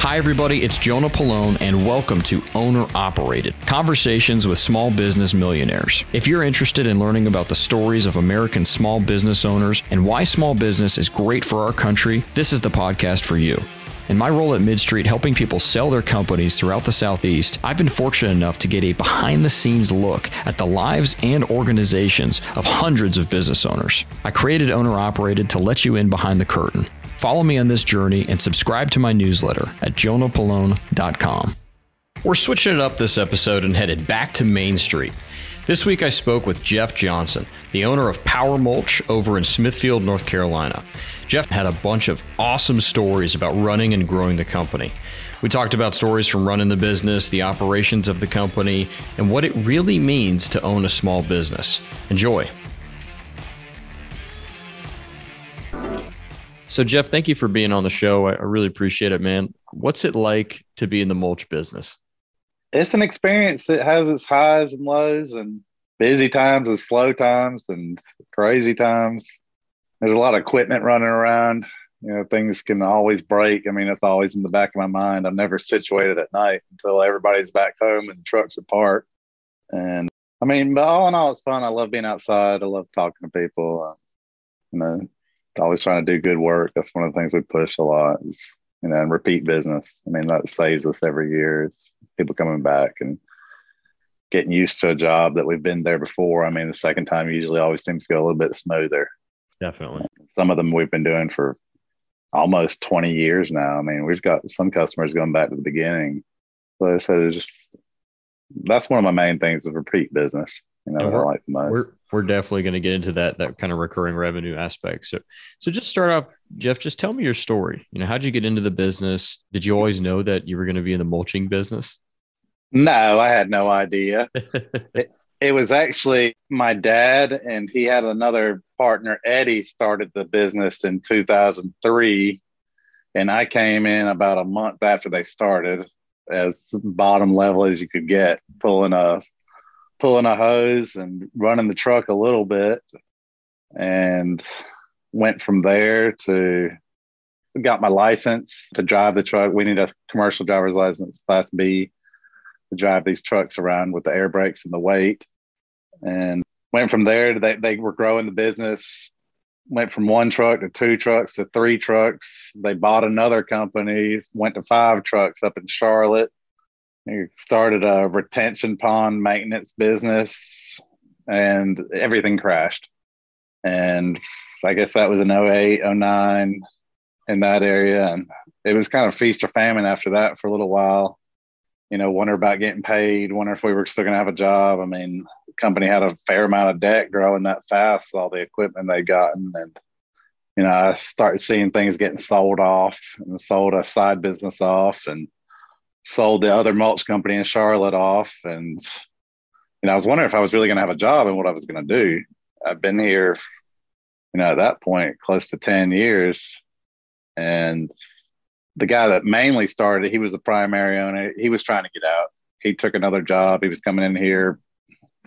Hi, everybody, it's Jonah Pollone, and welcome to Owner Operated Conversations with Small Business Millionaires. If you're interested in learning about the stories of American small business owners and why small business is great for our country, this is the podcast for you. In my role at MidStreet, helping people sell their companies throughout the Southeast, I've been fortunate enough to get a behind the scenes look at the lives and organizations of hundreds of business owners. I created Owner Operated to let you in behind the curtain. Follow me on this journey and subscribe to my newsletter at jonahpollone.com. We're switching it up this episode and headed back to Main Street. This week I spoke with Jeff Johnson, the owner of Power Mulch over in Smithfield, North Carolina. Jeff had a bunch of awesome stories about running and growing the company. We talked about stories from running the business, the operations of the company, and what it really means to own a small business. Enjoy. So, Jeff, thank you for being on the show. I, really appreciate it, man. What's it like to be in the mulch business? It's an experience that has its highs and lows, and busy times and slow times, and crazy times. There's a lot of equipment running around. You know, things can always break. I mean, it's always in the back of my mind. I'm never situated at night until everybody's back home and the trucks are parked. And I mean, but all in all, it's fun. I love being outside. I love talking to people. You know, always trying to do good work. That's one of the things we push a lot is, you know, and repeat business. I mean, that saves us every year It's people coming back and getting used to a job that we've been there before. I mean, the second time usually always seems to go a little bit smoother. Definitely. Some of them we've been doing for almost 20 years now. I mean, we've got some customers going back to the beginning. But I said, it's just, that's one of my main things of repeat business. You know, I like the most. We're, we're definitely going to get into that that kind of recurring revenue aspect. So, so just start off, Jeff. Just tell me your story. You know, how'd you get into the business? Did you always know that you were going to be in the mulching business? No, I had no idea. it, it was actually my dad, and he had another partner, Eddie, started the business in 2003, and I came in about a month after they started, as bottom level as you could get, pulling a pulling a hose and running the truck a little bit and went from there to got my license to drive the truck. We need a commercial driver's license, class B, to drive these trucks around with the air brakes and the weight. And went from there. They, they were growing the business, went from one truck to two trucks to three trucks. They bought another company, went to five trucks up in Charlotte started a retention pond maintenance business and everything crashed. And I guess that was in 08, 09 in that area. And it was kind of feast or famine after that for a little while. You know, wonder about getting paid, wonder if we were still going to have a job. I mean, the company had a fair amount of debt growing that fast, all the equipment they'd gotten. And, you know, I started seeing things getting sold off and sold a side business off. And, sold the other mulch company in Charlotte off. And, you know, I was wondering if I was really going to have a job and what I was going to do. I've been here, you know, at that point, close to 10 years. And the guy that mainly started, he was the primary owner. He was trying to get out. He took another job. He was coming in here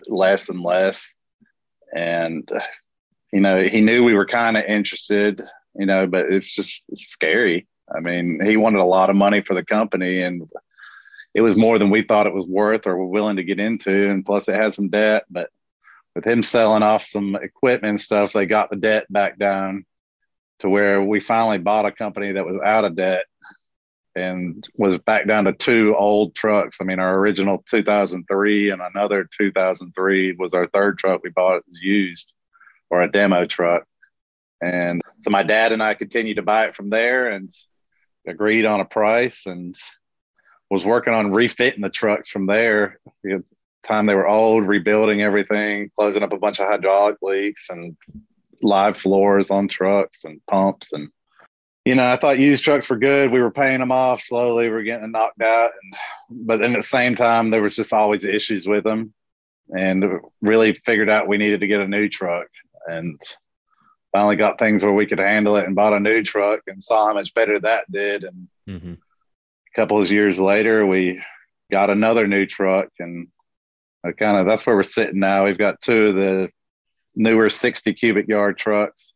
less and less. And, you know, he knew we were kind of interested, you know, but it's just scary I mean, he wanted a lot of money for the company, and it was more than we thought it was worth or were willing to get into. And plus, it had some debt. But with him selling off some equipment and stuff, they got the debt back down to where we finally bought a company that was out of debt and was back down to two old trucks. I mean, our original 2003 and another 2003 was our third truck we bought as used or a demo truck. And so my dad and I continued to buy it from there. And agreed on a price and was working on refitting the trucks from there. The time they were old, rebuilding everything, closing up a bunch of hydraulic leaks and live floors on trucks and pumps and you know, I thought used trucks were good. We were paying them off slowly. We are getting knocked out, and but then at the same time, there was just always issues with them, and really figured out we needed to get a new truck. And finally got things where we could handle it and bought a new truck and saw how much better that did. And mm-hmm. a couple of years later, we got another new truck and kind of that's where we're sitting now. We've got two of the newer 60 cubic yard trucks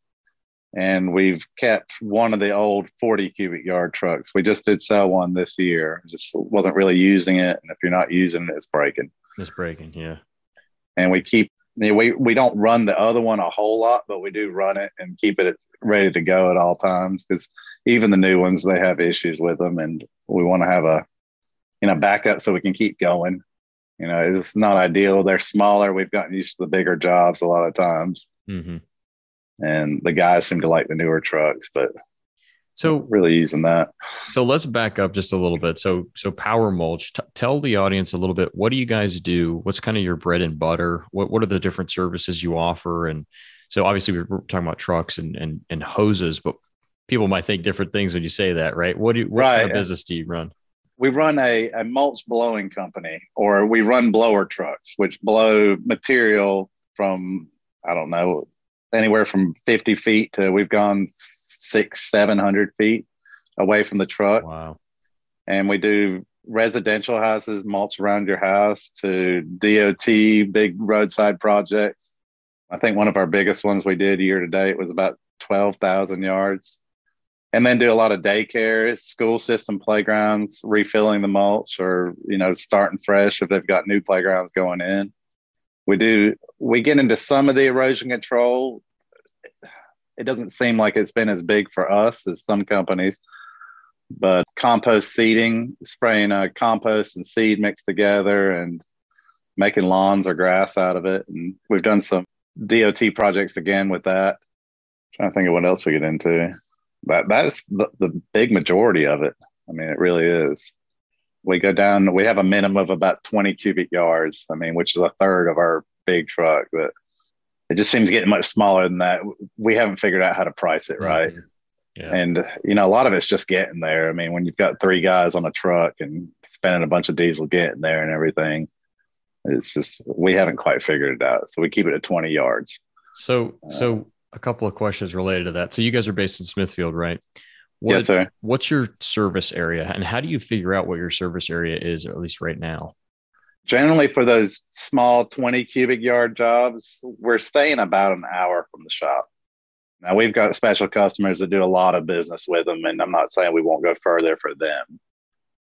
and we've kept one of the old 40 cubic yard trucks. We just did sell one this year. Just wasn't really using it, and if you're not using it, it's breaking. It's breaking, yeah. And we keep we we don't run the other one a whole lot, but we do run it and keep it ready to go at all times because even the new ones they have issues with them, and we want to have a you know backup so we can keep going. You know, it's not ideal. They're smaller. We've gotten used to the bigger jobs a lot of times. Mm-hmm and the guys seem to like the newer trucks, but so really using that. So let's back up just a little bit. So so power mulch. T- tell the audience a little bit. What do you guys do? What's kind of your bread and butter? What what are the different services you offer? And so obviously we are talking about trucks and and and hoses, but people might think different things when you say that, right? What do you, what right. kind of business do you run? We run a, a mulch blowing company, or we run blower trucks, which blow material from I don't know anywhere from 50 feet to we've gone six, 700 feet away from the truck. Wow. And we do residential houses, mulch around your house to DOT, big roadside projects. I think one of our biggest ones we did year to date was about 12,000 yards. And then do a lot of daycares, school system playgrounds, refilling the mulch or, you know, starting fresh if they've got new playgrounds going in we do we get into some of the erosion control it doesn't seem like it's been as big for us as some companies but compost seeding spraying uh, compost and seed mixed together and making lawns or grass out of it. And we've done some dot projects again with that. I'm trying to think of what else we get into. That that's the, the big majority of it. I mean it really is. We go down we have a minimum of about 20 cubic yards i mean which is a third of our big truck but it just seems getting much smaller than that we haven't figured out how to price it right mm-hmm. yeah. and you know a lot of it's just getting there i mean when you've got three guys on a truck and spending a bunch of diesel getting there and everything it's just we haven't quite figured it out so we keep it at 20 yards so so a couple of questions related to that so you guys are based in smithfield right what, yes, sir. What's your service area, and how do you figure out what your service area is, at least right now? Generally, for those small 20 cubic yard jobs, we're staying about an hour from the shop. Now, we've got special customers that do a lot of business with them, and I'm not saying we won't go further for them.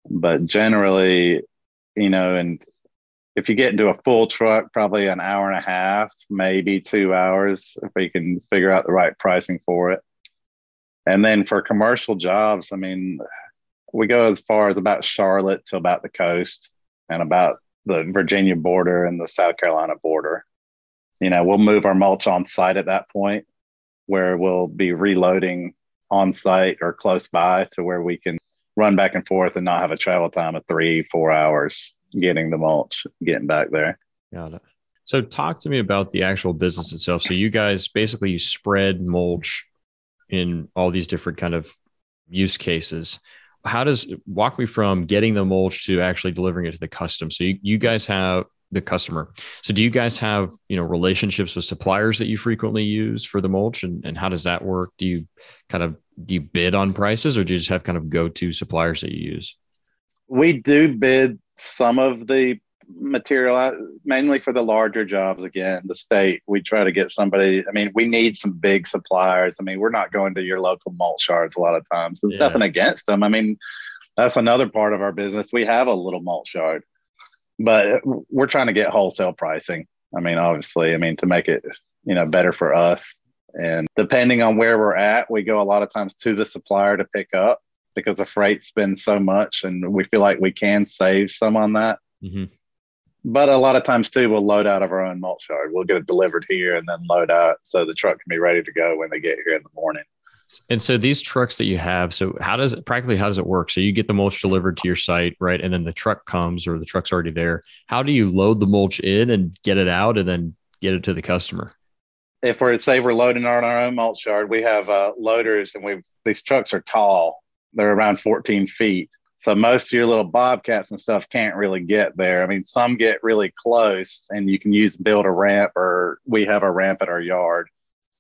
But generally, you know, and if you get into a full truck, probably an hour and a half, maybe two hours, if we can figure out the right pricing for it and then for commercial jobs, I mean, we go as far as about Charlotte to about the coast and about the Virginia border and the South Carolina border. You know, we'll move our mulch on site at that point where we'll be reloading on site or close by to where we can run back and forth and not have a travel time of three, four hours getting the mulch, getting back there. Got it. So talk to me about the actual business itself. So you guys basically you spread mulch in all these different kind of use cases how does walk me from getting the mulch to actually delivering it to the custom so you, you guys have the customer. So do you guys have you know relationships with suppliers that you frequently use for the mulch? And, and how does that work? Do you kind of do you bid on prices or do you just have kind of go-to suppliers that you use? We do bid some of the material mainly for the larger jobs again the state we try to get somebody i mean we need some big suppliers. I mean we're not going to your local mulch yards a lot of times. There's yeah. nothing against them. I mean that's another part of our business. We have a little mulch yard but we're trying to get wholesale pricing. I mean obviously i mean to make it you know better for us. And depending on where we're at we go a lot of times to the supplier to pick up because the freight's been so much and we feel like we can save some on that. Mm-hmm but a lot of times too, we'll load out of our own mulch yard. We'll get it delivered here and then load out so the truck can be ready to go when they get here in the morning. And so these trucks that you have, so how does it practically how does it work? So you get the mulch delivered to your site, right? And then the truck comes or the truck's already there. How do you load the mulch in and get it out and then get it to the customer? If we're say we're loading on our own mulch yard, we have uh, loaders and we these trucks are tall. They're around 14 feet. So most of your little bobcats and stuff can't really get there. I mean, some get really close and you can use build a ramp or we have a ramp at our yard.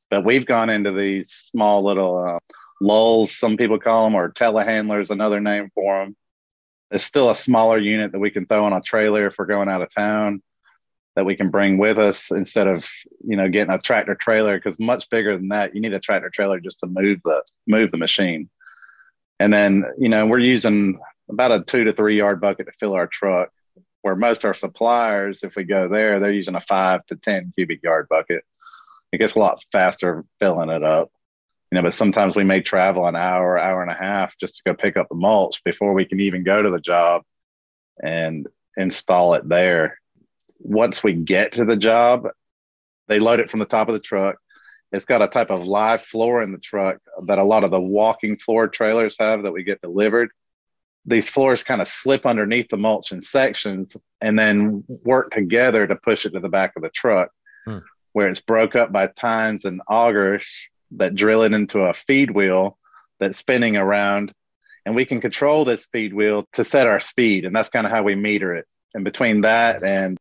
But we've gone into these small little uh, lulls, some people call them, or telehandlers, another name for them. It's still a smaller unit that we can throw on a trailer if we're going out of town. that we can bring with us instead of you know getting a tractor trailer because much bigger than that you need a tractor trailer just to move the move the machine and then you know we're using about a two to three yard bucket to fill our truck where most of our suppliers if we go there they're using a five to ten cubic yard bucket it gets a lot faster filling it up you know but sometimes we may travel an hour hour and a half just to go pick up the mulch before we can even go to the job and install it there once we get to the job, they load it from the top of the truck. It's got a type of live floor in the truck that a lot of the walking floor trailers have that we get delivered. These floors kind of slip underneath the mulch in sections and then work together to push it to the back of the truck, hmm. where it's broke up by tines and augers that drill it into a feed wheel that's spinning around. And we can control this feed wheel to set our speed. And that's kind of how we meter it. And between that and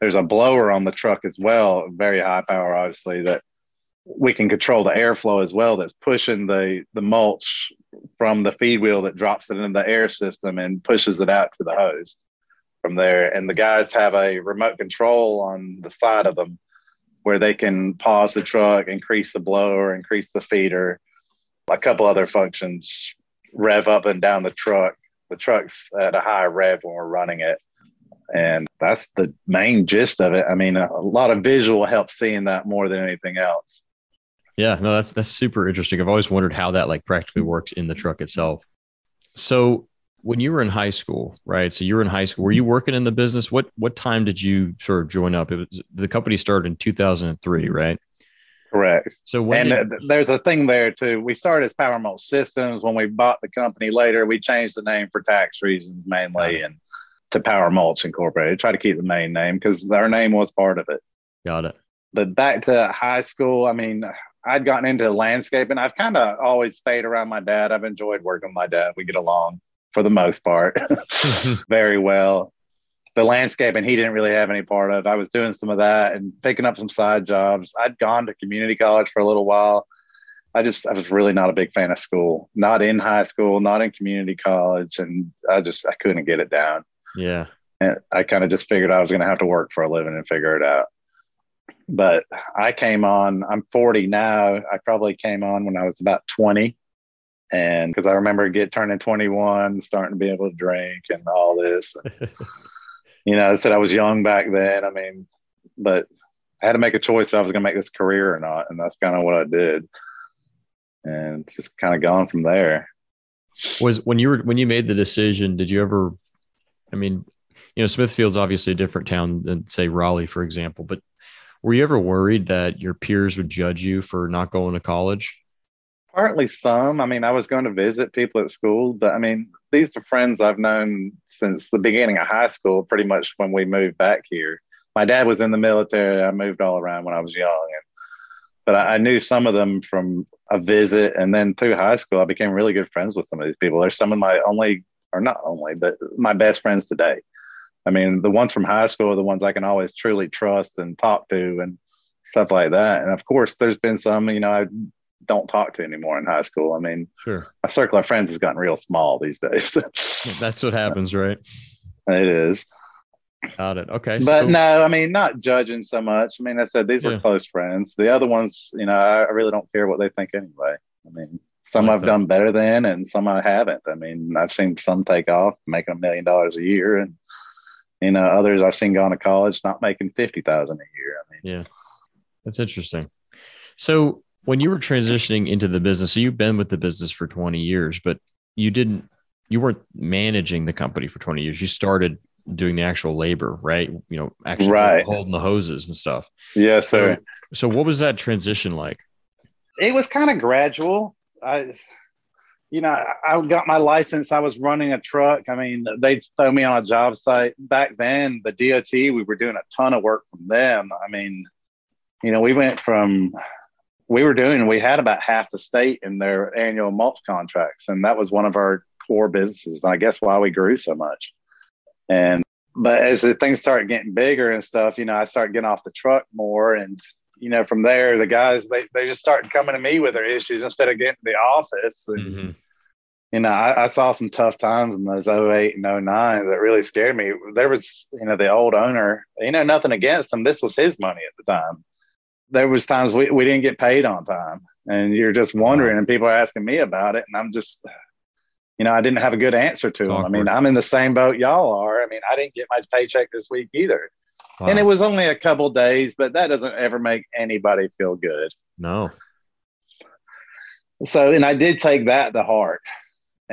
there's a blower on the truck as well, very high power, obviously, that we can control the airflow as well that's pushing the the mulch from the feed wheel that drops it into the air system and pushes it out to the hose from there and the guys have a remote control on the side of them where they can pause the truck increase the blower increase the feeder a couple other functions rev up and down the truck the truck's at a high rev when we're running it and that's the main gist of it. I mean, a, a lot of visual helps seeing that more than anything else. Yeah, no, that's that's super interesting. I've always wondered how that like practically works in the truck itself. So when you were in high school, right? So you were in high school. Were you working in the business? What what time did you sort of join up? It was the company started in 2003, right? Correct. So when and did, uh, there's a thing there too. We started as Power Mulch Systems. When we bought the company later, we changed the name for tax reasons mainly, and to Power Mulch Incorporated. Try to keep the main name because our name was part of it. Got it. But back to high school, I mean, I'd gotten into landscaping. I've kind of always stayed around my dad. I've enjoyed working with my dad. We get along for the most part very well. The landscaping he didn't really have any part of. I was doing some of that and picking up some side jobs. I'd gone to community college for a little while. I just I was really not a big fan of school. Not in high school, not in community college, and I just I couldn't get it down. Yeah. And I kind of just figured I was going to have to work for a living and figure it out. But I came on, I'm 40 now. I probably came on when I was about 20. And because I remember get turning 21, starting to be able to drink and all this. you know, I said I was young back then. I mean, but I had to make a choice if I was going to make this career or not. And that's kind of what I did. And it's just kind of gone from there. Was when you were, when you made the decision, did you ever I mean, you know, Smithfield's obviously a different town than say Raleigh, for example, but were you ever worried that your peers would judge you for not going to college? Partly some. I mean, I was going to visit people at school, but I mean, these are friends I've known since the beginning of high school, pretty much when we moved back here. My dad was in the military. I moved all around when I was young. And, but I, I knew some of them from a visit. And then through high school, I became really good friends with some of these people. They're some of my only or not only, but my best friends today. I mean, the ones from high school are the ones I can always truly trust and talk to and stuff like that. And of course, there's been some, you know, I don't talk to anymore in high school. I mean, sure, my circle of friends has gotten real small these days. That's what happens, right? It is. Got it. Okay. But so- no, I mean, not judging so much. I mean, I said these were yeah. close friends. The other ones, you know, I really don't care what they think anyway. I mean, some like I've that. done better than, and some I haven't. I mean, I've seen some take off, making a million dollars a year, and you know, others I've seen gone to college not making fifty thousand a year. I mean, yeah, that's interesting. So when you were transitioning into the business, so you've been with the business for twenty years, but you didn't, you weren't managing the company for twenty years. You started doing the actual labor, right? You know, actually right. holding the hoses and stuff. Yeah, sir. So, so what was that transition like? It was kind of gradual. I, you know, I got my license. I was running a truck. I mean, they'd throw me on a job site. Back then, the DOT, we were doing a ton of work from them. I mean, you know, we went from, we were doing, we had about half the state in their annual mulch contracts. And that was one of our core businesses. And I guess why we grew so much. And, but as the things started getting bigger and stuff, you know, I started getting off the truck more and, you know, from there, the guys they, they just started coming to me with their issues instead of getting to the office. And, mm-hmm. You know, I, I, saw some tough times in those 08 and 09 that really scared me. There was, you know, the old owner, you know, nothing against him. This was his money at the time. There was times we, we didn't get paid on time and you're just wondering and people are asking me about it. And I'm just, you know, I didn't have a good answer to them. I mean, I'm in the same boat y'all are. I mean, I didn't get my paycheck this week either. Wow. And it was only a couple days, but that doesn't ever make anybody feel good. No. So, and I did take that to heart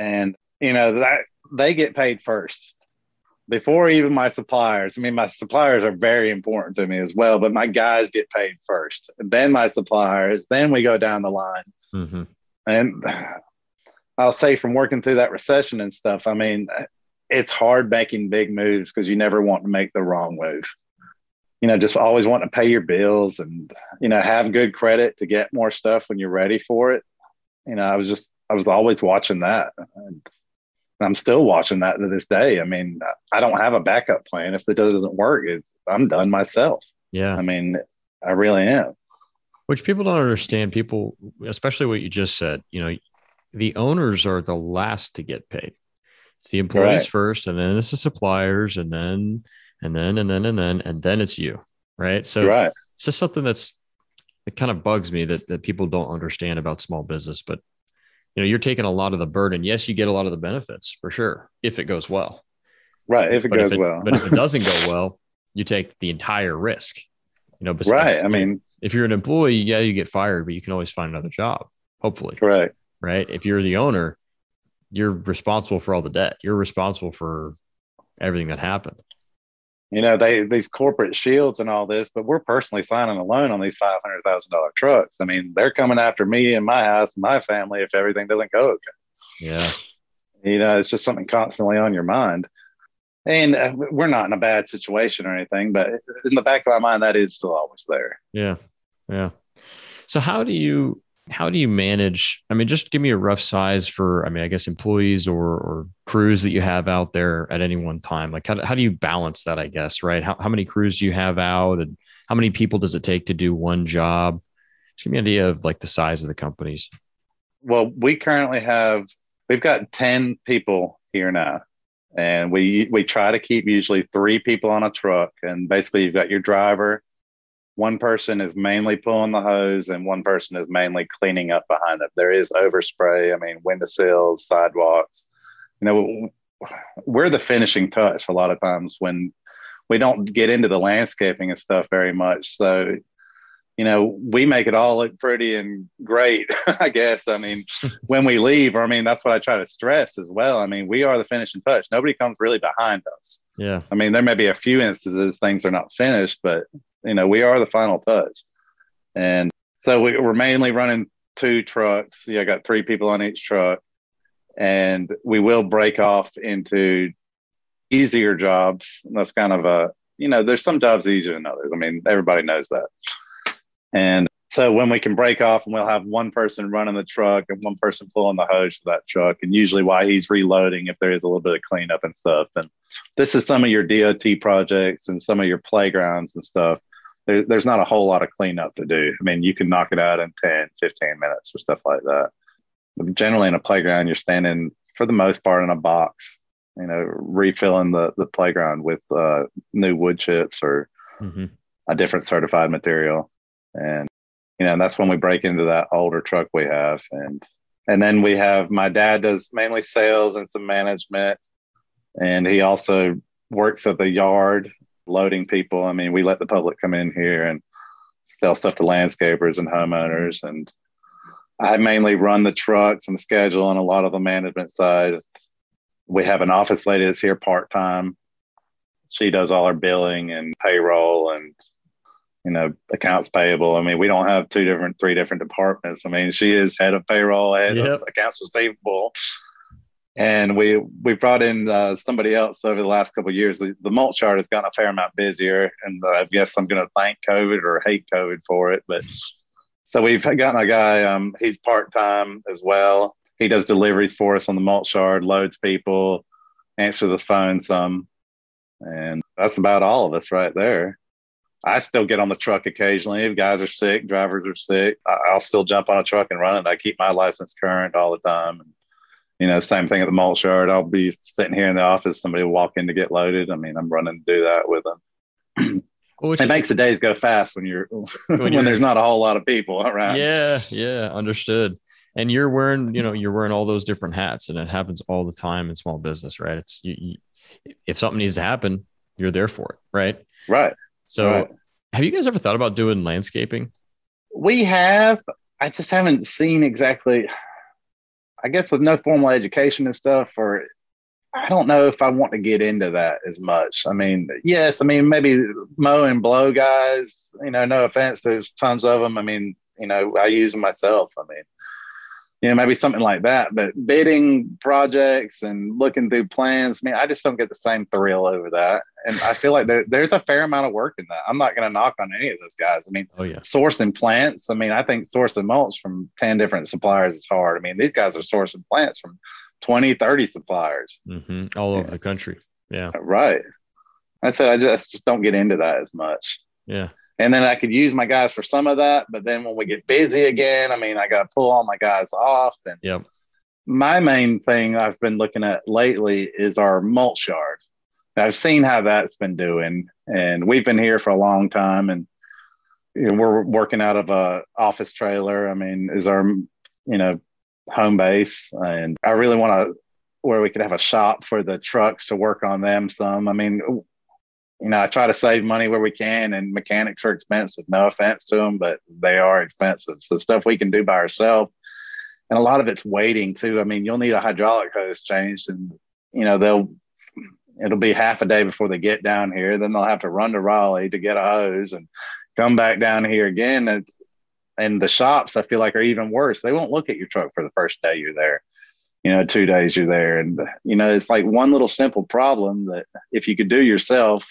and you know that they get paid first before even my suppliers. I mean, my suppliers are very important to me as well, but my guys get paid first, then my suppliers, then we go down the line. Mm-hmm. And I'll say from working through that recession and stuff, I mean, it's hard making big moves because you never want to make the wrong move. You know, just always want to pay your bills and, you know, have good credit to get more stuff when you're ready for it. You know, I was just I was always watching that. And I'm still watching that to this day. I mean, I don't have a backup plan. If it doesn't work, I'm done myself. Yeah. I mean, I really am. Which people don't understand. People, especially what you just said, you know, the owners are the last to get paid. It's the employees right. first, and then it's the suppliers, and then, and then, and then, and then, and then it's you. Right. So right. it's just something that's, it kind of bugs me that, that people don't understand about small business, but you know you're taking a lot of the burden. Yes you get a lot of the benefits for sure if it goes well. Right if it but goes if it, well. but if it doesn't go well you take the entire risk you know besides, right i mean if you're an employee yeah you get fired but you can always find another job hopefully. Right. Right? If you're the owner you're responsible for all the debt. You're responsible for everything that happened you know, they these corporate shields and all this, but we're personally signing a loan on these five hundred thousand dollar trucks. I mean, they're coming after me and my house and my family if everything doesn't go okay. Yeah. You know, it's just something constantly on your mind. And uh, we're not in a bad situation or anything, but in the back of my mind, that is still always there. Yeah. Yeah. So how do you how do you manage? I mean, just give me a rough size for, I mean, I guess employees or, or crews that you have out there at any one time. Like, how, how do you balance that? I guess, right? How, how many crews do you have out and how many people does it take to do one job? Just give me an idea of like the size of the companies. Well, we currently have, we've got 10 people here now. And we we try to keep usually three people on a truck, and basically you've got your driver, one person is mainly pulling the hose and one person is mainly cleaning up behind it. There is overspray. I mean, windowsills, sidewalks. You know, we're the finishing touch a lot of times when we don't get into the landscaping and stuff very much. So, you know, we make it all look pretty and great, I guess. I mean, when we leave, or I mean, that's what I try to stress as well. I mean, we are the finishing touch. Nobody comes really behind us. Yeah. I mean, there may be a few instances things are not finished, but you know, we are the final touch. And so we, are mainly running two trucks. Yeah, I got three people on each truck. And we will break off into easier jobs. And that's kind of a, you know, there's some jobs easier than others. I mean, everybody knows that. And so when we can break off and we'll have one person running the truck and one person pulling the hose for that truck, and usually while he's reloading, if there is a little bit of cleanup and stuff. And this is some of your DOT projects and some of your playgrounds and stuff there, there's not a whole lot of cleanup to do. I mean, you can knock it out in 10, 15 minutes or stuff like that. But generally, in a playground, you're standing for the most part in a box, you know, refilling the, the playground with uh, new wood chips or mm-hmm. a different certified material. And, you know, and that's when we break into that older truck we have. And, and then we have my dad does mainly sales and some management. And he also works at the yard loading people. I mean, we let the public come in here and sell stuff to landscapers and homeowners. And I mainly run the trucks and the schedule and a lot of the management side. We have an office lady that's here part time. She does all our billing and payroll and you know accounts payable. I mean, we don't have two different, three different departments. I mean, she is head of payroll, head yep. of accounts receivable, and we we brought in uh, somebody else over the last couple years. The, the mulch yard has gotten a fair amount busier, and uh, I guess I'm going to thank COVID or hate COVID for it. But so we've gotten a guy. Um, he's part time as well. He does deliveries for us on the mulch yard, loads people, answer the phone some, and that's about all of us right there. I still get on the truck occasionally. If guys are sick, drivers are sick, I'll still jump on a truck and run it. I keep my license current all the time. You know, same thing at the mulch yard. I'll be sitting here in the office. Somebody will walk in to get loaded. I mean, I'm running to do that with them. It makes the days go fast when you're when, when you're, there's not a whole lot of people around. Yeah, yeah, understood. And you're wearing, you know, you're wearing all those different hats, and it happens all the time in small business, right? It's you, you, if something needs to happen, you're there for it, right? Right. So, right. have you guys ever thought about doing landscaping? We have. I just haven't seen exactly. I guess with no formal education and stuff, or I don't know if I want to get into that as much. I mean, yes, I mean maybe mow and blow guys. You know, no offense, there's tons of them. I mean, you know, I use them myself. I mean, you know, maybe something like that. But bidding projects and looking through plans, I mean, I just don't get the same thrill over that. And I feel like there, there's a fair amount of work in that. I'm not going to knock on any of those guys. I mean, oh, yeah. sourcing plants. I mean, I think sourcing mulch from 10 different suppliers is hard. I mean, these guys are sourcing plants from 20, 30 suppliers mm-hmm. all over the country. Yeah. Right. I said, I just, just don't get into that as much. Yeah and then I could use my guys for some of that. But then when we get busy again, I mean, I got to pull all my guys off. And yep. my main thing I've been looking at lately is our mulch yard. I've seen how that's been doing, and we've been here for a long time, and you know, we're working out of a office trailer. I mean, is our you know home base, and I really want to where we could have a shop for the trucks to work on them some. I mean, you know, I try to save money where we can, and mechanics are expensive. No offense to them, but they are expensive. So stuff we can do by ourselves, and a lot of it's waiting too. I mean, you'll need a hydraulic hose changed, and you know they'll it'll be half a day before they get down here. Then they'll have to run to Raleigh to get a hose and come back down here again. And, and the shops, I feel like, are even worse. They won't look at your truck for the first day you're there you know, two days you're there. And, you know, it's like one little simple problem that if you could do yourself,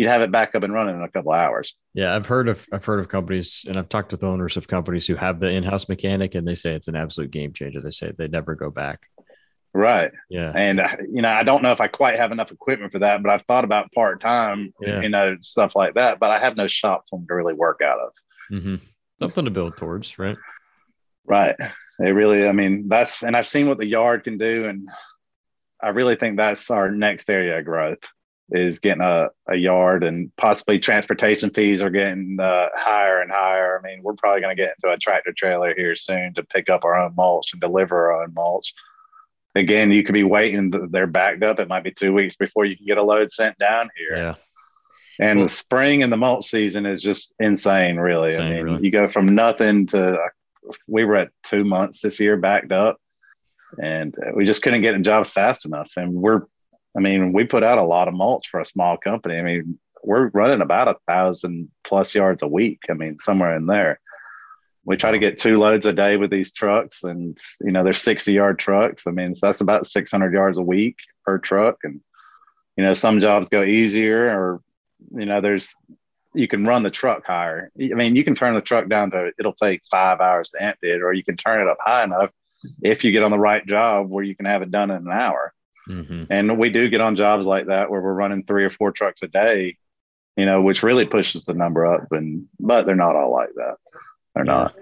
you'd have it back up and running in a couple hours. Yeah, I've heard of I've heard of companies, and I've talked with owners of companies who have the in-house mechanic, and they say it's an absolute game changer. They say they never go back. Right. Yeah. And uh, you know, I don't know if I quite have enough equipment for that, but I've thought about part time, yeah. you know, stuff like that. But I have no shop for them to really work out of. Mm-hmm. Something to build towards, right? Right. They really, I mean, that's, and I've seen what the yard can do, and I really think that's our next area of growth is getting a, a yard and possibly transportation fees are getting uh, higher and higher. I mean, we're probably going to get into a tractor trailer here soon to pick up our own mulch and deliver our own mulch. Again, you could be waiting; they're backed up. It might be two weeks before you can get a load sent down here. Yeah. And well, the spring and the mulch season is just insane, really. Insane, I mean, really. you go from nothing to we were at two months this year backed up, and we just couldn't get in jobs fast enough. And we're I mean, we put out a lot of mulch for a small company. I mean, we're running about a thousand plus yards a week. I mean, somewhere in there. We try to get two loads a day with these trucks, and you know, they're 60 yard trucks. I mean, so that's about 600 yards a week per truck. And you know, some jobs go easier, or you know, there's you can run the truck higher. I mean, you can turn the truck down to it'll take five hours to empty it, or you can turn it up high enough if you get on the right job where you can have it done in an hour. Mm-hmm. And we do get on jobs like that where we're running three or four trucks a day, you know, which really pushes the number up. And but they're not all like that. They're yeah. not.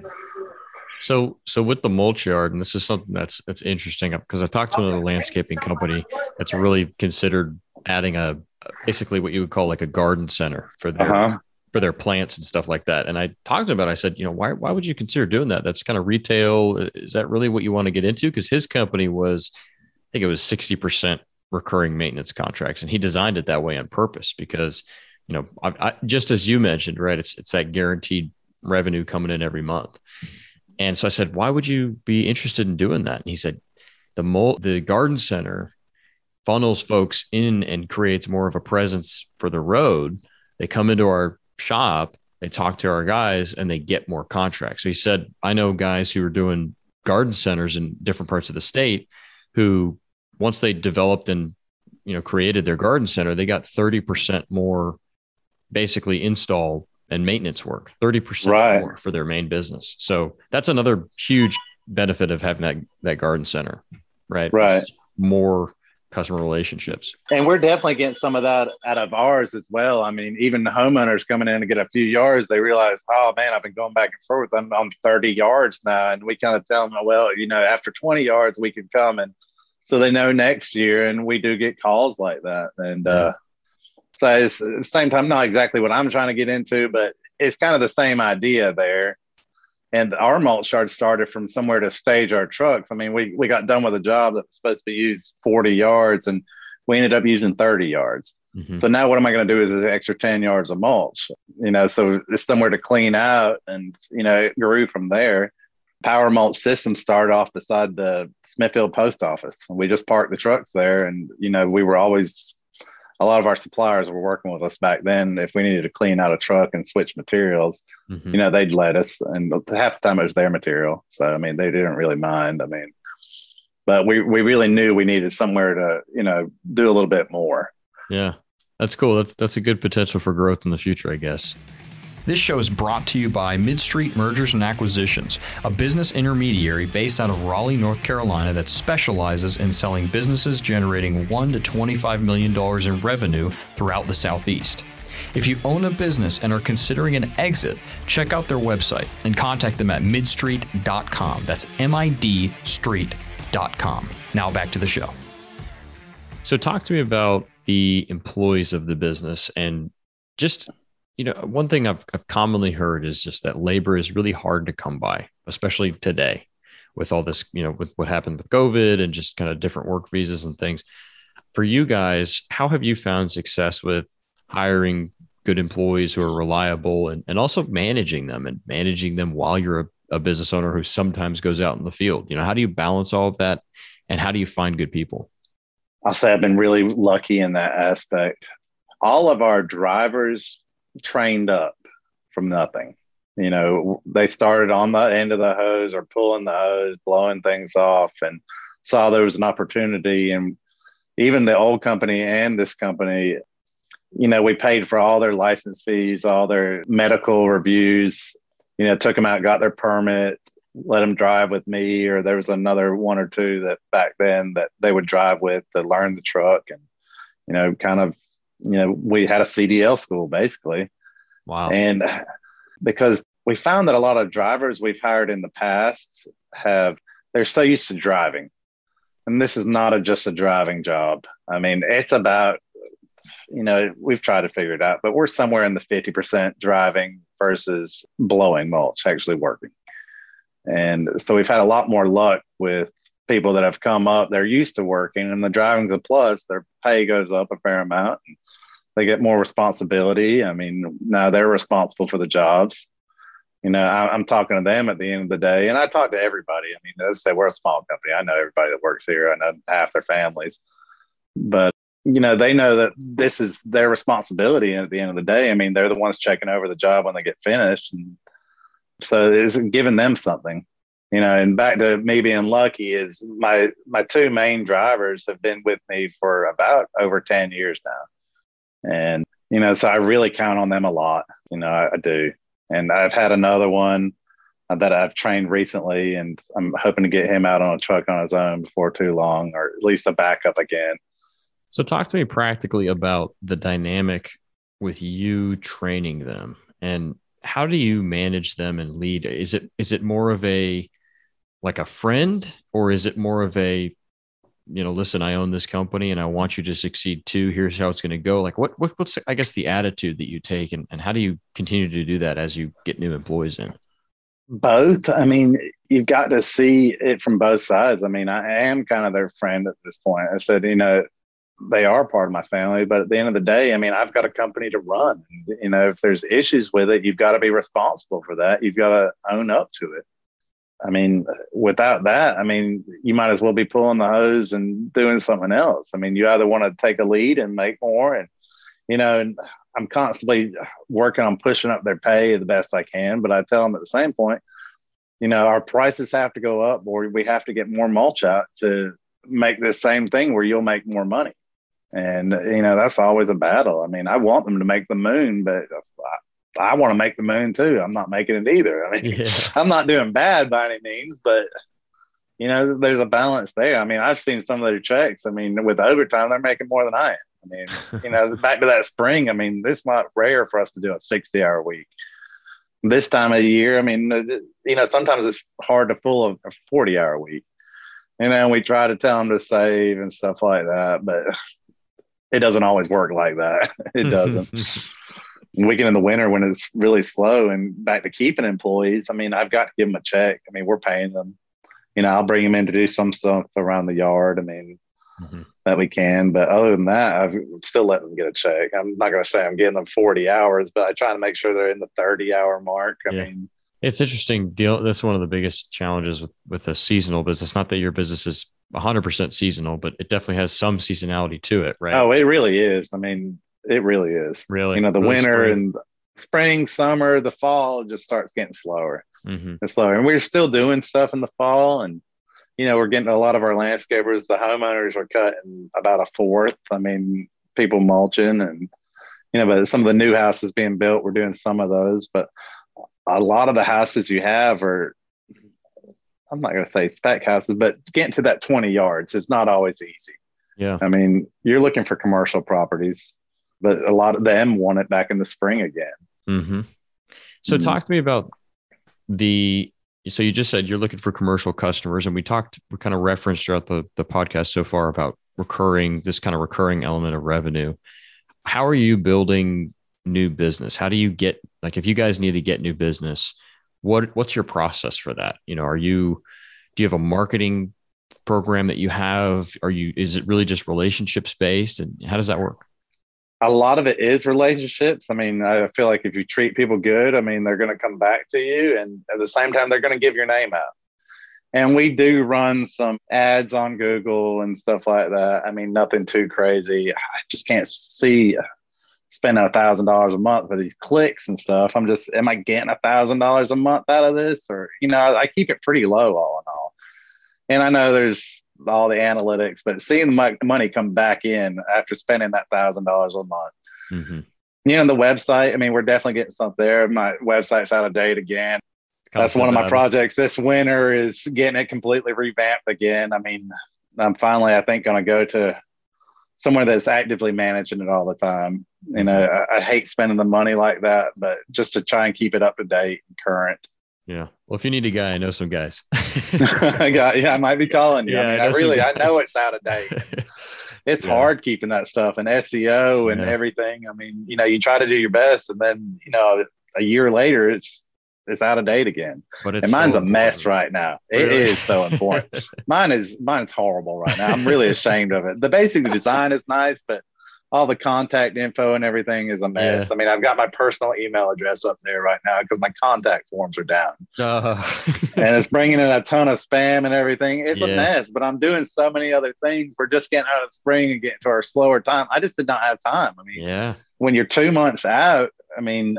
So, so with the mulch yard, and this is something that's that's interesting because I talked to another landscaping company that's really considered adding a basically what you would call like a garden center for their uh-huh. for their plants and stuff like that. And I talked about, it, I said, you know, why why would you consider doing that? That's kind of retail. Is that really what you want to get into? Because his company was I think it was 60% recurring maintenance contracts. And he designed it that way on purpose because, you know, I, I, just as you mentioned, right, it's, it's that guaranteed revenue coming in every month. And so I said, why would you be interested in doing that? And he said, the mol- the garden center funnels folks in and creates more of a presence for the road. They come into our shop, they talk to our guys, and they get more contracts. So he said, I know guys who are doing garden centers in different parts of the state who once they developed and you know created their garden center, they got 30% more basically install and maintenance work, 30% right. more for their main business. So that's another huge benefit of having that that garden center, right? Right. It's more customer relationships. And we're definitely getting some of that out of ours as well. I mean, even the homeowners coming in to get a few yards, they realize, oh man, I've been going back and forth. I'm on 30 yards now. And we kind of tell them, well, you know, after 20 yards, we can come and so they know next year. And we do get calls like that. And uh, so it's at the same time, not exactly what I'm trying to get into, but it's kind of the same idea there. And our mulch yard started from somewhere to stage our trucks. I mean, we, we got done with a job that was supposed to be used 40 yards and we ended up using 30 yards. Mm-hmm. So now what am I going to do is this extra 10 yards of mulch, you know, so it's somewhere to clean out and, you know, it grew from there. Power mulch system started off beside the Smithfield post office. We just parked the trucks there and, you know, we were always, a lot of our suppliers were working with us back then. If we needed to clean out a truck and switch materials, mm-hmm. you know, they'd let us and half the time it was their material. So, I mean, they didn't really mind. I mean, but we we really knew we needed somewhere to you know do a little bit more. Yeah, that's cool. That's that's a good potential for growth in the future, I guess. This show is brought to you by MidStreet Mergers and Acquisitions, a business intermediary based out of Raleigh, North Carolina that specializes in selling businesses generating 1 to 25 million dollars in revenue throughout the Southeast. If you own a business and are considering an exit, check out their website and contact them at midstreet.com. That's M I D Street com. Now back to the show. So, talk to me about the employees of the business and just, you know, one thing I've, I've commonly heard is just that labor is really hard to come by, especially today with all this, you know, with what happened with COVID and just kind of different work visas and things. For you guys, how have you found success with hiring good employees who are reliable and, and also managing them and managing them while you're a a business owner who sometimes goes out in the field? You know, how do you balance all of that and how do you find good people? I'll say I've been really lucky in that aspect. All of our drivers trained up from nothing. You know, they started on the end of the hose or pulling the hose, blowing things off, and saw there was an opportunity. And even the old company and this company, you know, we paid for all their license fees, all their medical reviews, you know, took them out, got their permit, let them drive with me, or there was another one or two that back then that they would drive with to learn the truck, and you know, kind of, you know, we had a CDL school basically. Wow. And because we found that a lot of drivers we've hired in the past have they're so used to driving, and this is not a, just a driving job. I mean, it's about you know, we've tried to figure it out, but we're somewhere in the 50% driving versus blowing mulch actually working. And so we've had a lot more luck with people that have come up. They're used to working and the driving's a plus. Their pay goes up a fair amount. They get more responsibility. I mean, now they're responsible for the jobs. You know, I, am talking to them at the end of the day, and I talk to everybody. I mean, I say, we're a small company. I know everybody that works here. I know half their families, but you know, they know that this is their responsibility. And at the end of the day, I mean, they're the ones checking over the job when they get finished. And so it's giving them something, you know, and back to me being lucky is my, my two main drivers have been with me for about over 10 years now. And, you know, so I really count on them a lot, you know, I, I do. And I've had another one that I've trained recently, and I'm hoping to get him out on a truck on his own before too long, or at least a backup again. So, talk to me practically about the dynamic with you training them and how do you manage them and lead? Is it is it more of a like a friend or is it more of a you know listen i own this company and i want you to succeed too here's how it's going to go like what, what what's i guess the attitude that you take and, and how do you continue to do that as you get new employees in both i mean you've got to see it from both sides i mean i am kind of their friend at this point i said you know they are part of my family. But at the end of the day, I mean, I've got a company to run. You know, if there's issues with it, you've got to be responsible for that. You've got to own up to it. I mean, without that, I mean, you might as well be pulling the hose and doing something else. I mean, you either want to take a lead and make more, and you know, and I'm constantly working on pushing up their pay the best I can. But I tell them at the same point, you know, our prices have to go up, or we have to get more mulch out to make this same thing where you'll make more money. And, you know, that's always a battle. I mean, I want them to make the moon, but I, want to make the moon too. I'm not making it either. I mean, yeah. I'm not doing bad by any means, but, you know, there's a balance there. I mean, I've seen some of their checks. I mean, with overtime, they're making more than I am. I mean, you know, back to that spring, I mean, it's not rare for us to do a 60 hour week. This time of year, I mean, you know, sometimes it's hard to pull a 40 hour week. you know, we try to tell them to save and stuff like that, but it doesn't always work like that. It doesn't. We get in the winter when it's really slow and back to keeping employees. I mean, I've got to give them a check. I mean, we're paying them. You know, I'll bring them in to do some stuff around the yard. I mean, mm-hmm. that we can. But other than that, I've still let them get a check. I'm not going to say I'm getting them 40 hours, but I try to make sure they're in the 30 hour mark. I yeah. mean, it's interesting deal. That's one of the biggest challenges with, with a seasonal business. Not that your business is 100% seasonal, but it definitely has some seasonality to it, right? Oh, it really is. I mean, it really is. Really, you know, the really winter spring. and spring, summer, the fall just starts getting slower. Mm-hmm. It's slower, and we're still doing stuff in the fall, and you know, we're getting a lot of our landscapers. The homeowners are cutting about a fourth. I mean, people mulching, and you know, but some of the new houses being built, we're doing some of those, but a lot of the houses you have are I'm not going to say spec houses, but getting to that 20 yards is not always easy. Yeah. I mean, you're looking for commercial properties but a lot of them want it back in the spring again. Mm-hmm. So, mm-hmm. talk to me about the. So you just said you're looking for commercial customers, and we talked, we kind of referenced throughout the the podcast so far about recurring, this kind of recurring element of revenue. How are you building new business? How do you get like if you guys need to get new business? What what's your process for that? You know, are you do you have a marketing program that you have? Are you is it really just relationships based, and how does that work? A lot of it is relationships. I mean, I feel like if you treat people good, I mean, they're going to come back to you, and at the same time, they're going to give your name out. And we do run some ads on Google and stuff like that. I mean, nothing too crazy. I just can't see uh, spending a thousand dollars a month for these clicks and stuff. I'm just, am I getting a thousand dollars a month out of this? Or, you know, I keep it pretty low all in all. And I know there's all the analytics, but seeing the money come back in after spending that thousand dollars a month. Mm-hmm. You know, the website. I mean, we're definitely getting something there. My website's out of date again. That's one of my projects this winter is getting it completely revamped again. I mean, I'm finally, I think, going to go to somewhere that's actively managing it all the time. You know, I, I hate spending the money like that, but just to try and keep it up to date and current. Yeah. Well, if you need a guy, I know some guys. I got, yeah, I might be calling you. Yeah, I, mean, I, I really, I know it's out of date. It's yeah. hard keeping that stuff and SEO and yeah. everything. I mean, you know, you try to do your best, and then you know, a year later, it's it's out of date again. But and mine's so a mess right now. It really? is so important. mine is mine's horrible right now. I'm really ashamed of it. The basic design is nice, but all the contact info and everything is a mess. Yeah. I mean, I've got my personal email address up there right now because my contact forms are down, uh. and it's bringing in a ton of spam and everything. It's yeah. a mess. But I'm doing so many other things. We're just getting out of spring and getting to our slower time. I just did not have time. I mean, yeah, when you're two months out, I mean.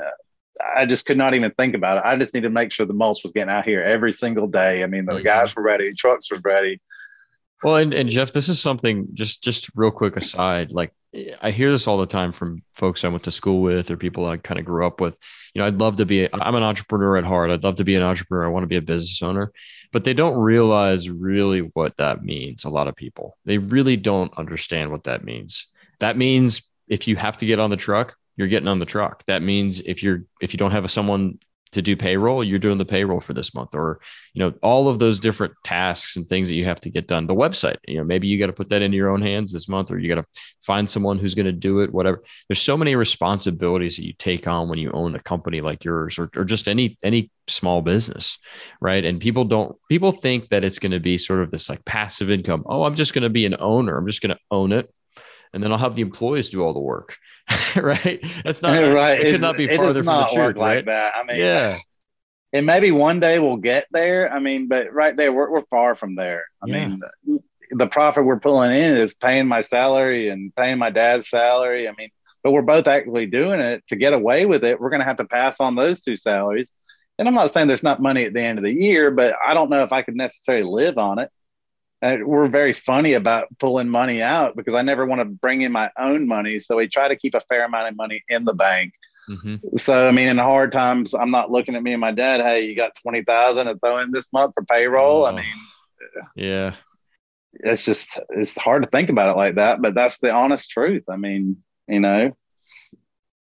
I just could not even think about it. I just need to make sure the mulch was getting out here every single day. I mean, the mm-hmm. guys were ready, the trucks were ready. Well, and, and Jeff, this is something just just real quick aside. Like I hear this all the time from folks I went to school with or people I kind of grew up with. You know, I'd love to be, i I'm an entrepreneur at heart. I'd love to be an entrepreneur. I want to be a business owner, but they don't realize really what that means. A lot of people, they really don't understand what that means. That means if you have to get on the truck, you're getting on the truck. That means if you're, if you don't have someone to do payroll, you're doing the payroll for this month, or you know, all of those different tasks and things that you have to get done. The website, you know, maybe you got to put that into your own hands this month, or you got to find someone who's going to do it. Whatever. There's so many responsibilities that you take on when you own a company like yours, or, or just any any small business, right? And people don't people think that it's going to be sort of this like passive income. Oh, I'm just going to be an owner. I'm just going to own it, and then I'll have the employees do all the work. right? That's not right. It could not be farther from the truth, right? Like that. I mean, yeah. And maybe one day we'll get there. I mean, but right there, we're, we're far from there. I yeah. mean, the, the profit we're pulling in is paying my salary and paying my dad's salary. I mean, but we're both actively doing it to get away with it. We're going to have to pass on those two salaries. And I'm not saying there's not money at the end of the year, but I don't know if I could necessarily live on it and we're very funny about pulling money out because I never want to bring in my own money. So we try to keep a fair amount of money in the bank. Mm-hmm. So I mean, in hard times, I'm not looking at me and my dad. Hey, you got twenty thousand to throw in this month for payroll. Oh, I mean, yeah, it's just it's hard to think about it like that, but that's the honest truth. I mean, you know.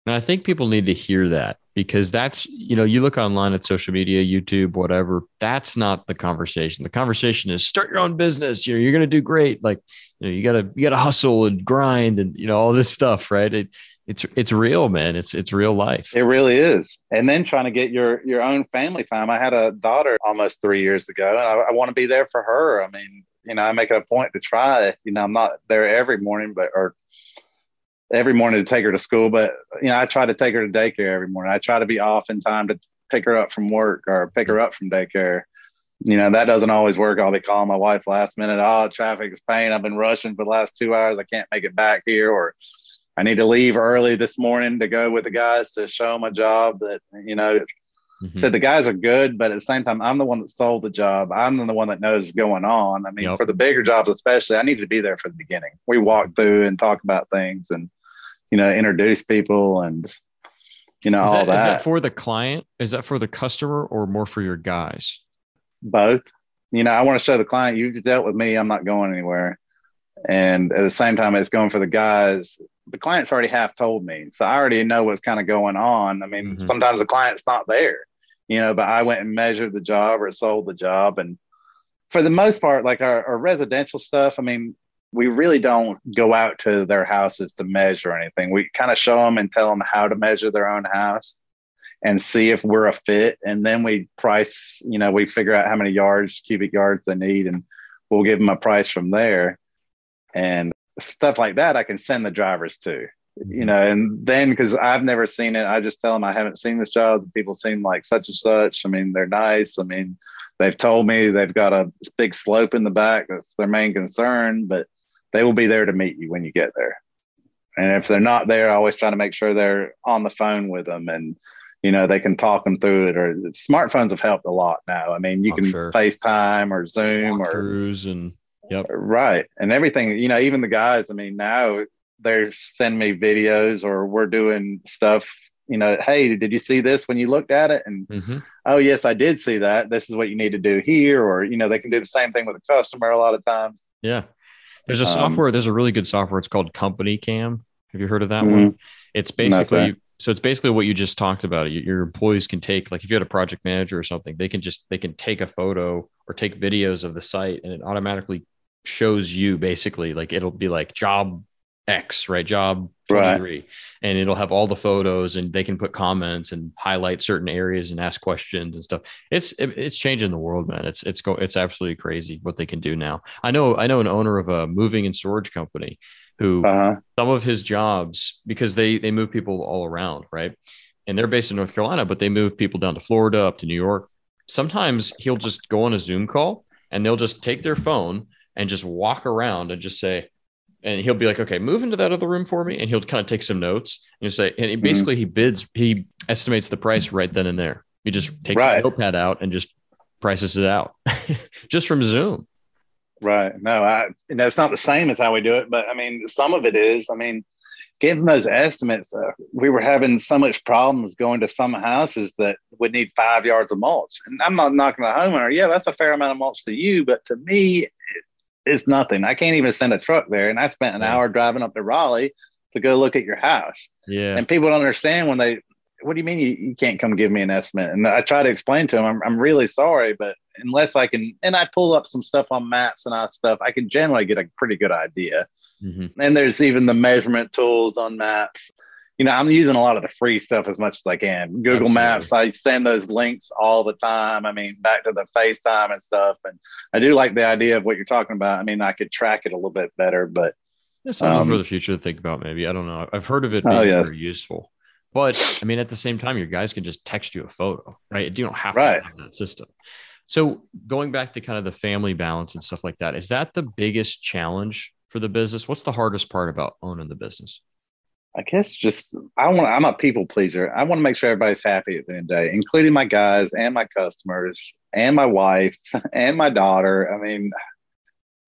And I think people need to hear that because that's you know you look online at social media youtube whatever that's not the conversation. The conversation is start your own business you know you're going to do great. Like you know you got to you got to hustle and grind and you know all this stuff right? It, it's it's real man. It's it's real life. It really is. And then trying to get your your own family time. I had a daughter almost three years ago. And i, I want to be there for her. I mean you know i make it a point to try. You know i'm not there every morning but or every morning to take her to school, but you know, I try to take her to daycare every morning. I try to be off in time to pick her up from work or pick her up from daycare. You know, that doesn't always work. I'll be calling my wife last minute. Oh, traffic is pain. I've been rushing for the last two hours. I can't make it back here. Or I need to leave early this morning to go with the guys to show them a job that, you know, mm-hmm. said the guys are good, but at the same time, I'm the one that sold the job. I'm the one that knows going on. I mean, yep. for the bigger jobs, especially, I needed to be there for the beginning. We walk through and talk about things and, you know, introduce people and, you know, is all that, Is that for the client? Is that for the customer or more for your guys? Both. You know, I want to show the client you've dealt with me. I'm not going anywhere. And at the same time, it's going for the guys. The client's already half told me. So I already know what's kind of going on. I mean, mm-hmm. sometimes the client's not there, you know, but I went and measured the job or sold the job. And for the most part, like our, our residential stuff, I mean, we really don't go out to their houses to measure anything. We kind of show them and tell them how to measure their own house and see if we're a fit. And then we price, you know, we figure out how many yards, cubic yards they need, and we'll give them a price from there. And stuff like that, I can send the drivers to, you mm-hmm. know, and then because I've never seen it, I just tell them I haven't seen this job. People seem like such and such. I mean, they're nice. I mean, they've told me they've got a big slope in the back. That's their main concern, but they will be there to meet you when you get there. And if they're not there, I always try to make sure they're on the phone with them and, you know, they can talk them through it. Or smartphones have helped a lot now. I mean, you can sure. FaceTime or Zoom or cruise and yep. Right. And everything, you know, even the guys, I mean, now they're sending me videos or we're doing stuff, you know, hey, did you see this when you looked at it? And mm-hmm. oh, yes, I did see that. This is what you need to do here. Or, you know, they can do the same thing with a customer a lot of times. Yeah. There's a um, software. Um, there's a really good software. It's called CompanyCam. Have you heard of that mm-hmm. one? It's basically so it's basically what you just talked about. Your employees can take like if you had a project manager or something, they can just they can take a photo or take videos of the site, and it automatically shows you basically like it'll be like job X, right? Job 23. Right. And it'll have all the photos and they can put comments and highlight certain areas and ask questions and stuff. It's it's changing the world, man. It's it's go it's absolutely crazy what they can do now. I know I know an owner of a moving and storage company who uh-huh. some of his jobs because they they move people all around, right? And they're based in North Carolina, but they move people down to Florida, up to New York. Sometimes he'll just go on a Zoom call and they'll just take their phone and just walk around and just say, and he'll be like, okay, move into that other room for me. And he'll kind of take some notes and he'll say, and he mm-hmm. basically mm-hmm. he bids, he estimates the price right then and there. He just takes right. his notepad out and just prices it out just from Zoom. Right. No, I, you know, it's not the same as how we do it, but I mean, some of it is, I mean, getting those estimates, uh, we were having so much problems going to some houses that would need five yards of mulch. And I'm not knocking the homeowner. Yeah, that's a fair amount of mulch to you, but to me, it's nothing. I can't even send a truck there. And I spent an yeah. hour driving up to Raleigh to go look at your house. Yeah. And people don't understand when they, what do you mean you, you can't come give me an estimate? And I try to explain to them, I'm, I'm really sorry, but unless I can, and I pull up some stuff on maps and stuff, I can generally get a pretty good idea. Mm-hmm. And there's even the measurement tools on maps you know, I'm using a lot of the free stuff as much as I can. Google Absolutely. Maps, I send those links all the time. I mean, back to the FaceTime and stuff. And I do like the idea of what you're talking about. I mean, I could track it a little bit better, but it's something um, for the future to think about. Maybe I don't know. I've heard of it oh, being oh, yes. very useful, but I mean, at the same time, your guys can just text you a photo, right? You don't have right. to have that system. So going back to kind of the family balance and stuff like that, is that the biggest challenge for the business? What's the hardest part about owning the business? I guess just I want I'm a people pleaser. I want to make sure everybody's happy at the end of the day, including my guys and my customers and my wife and my daughter. I mean,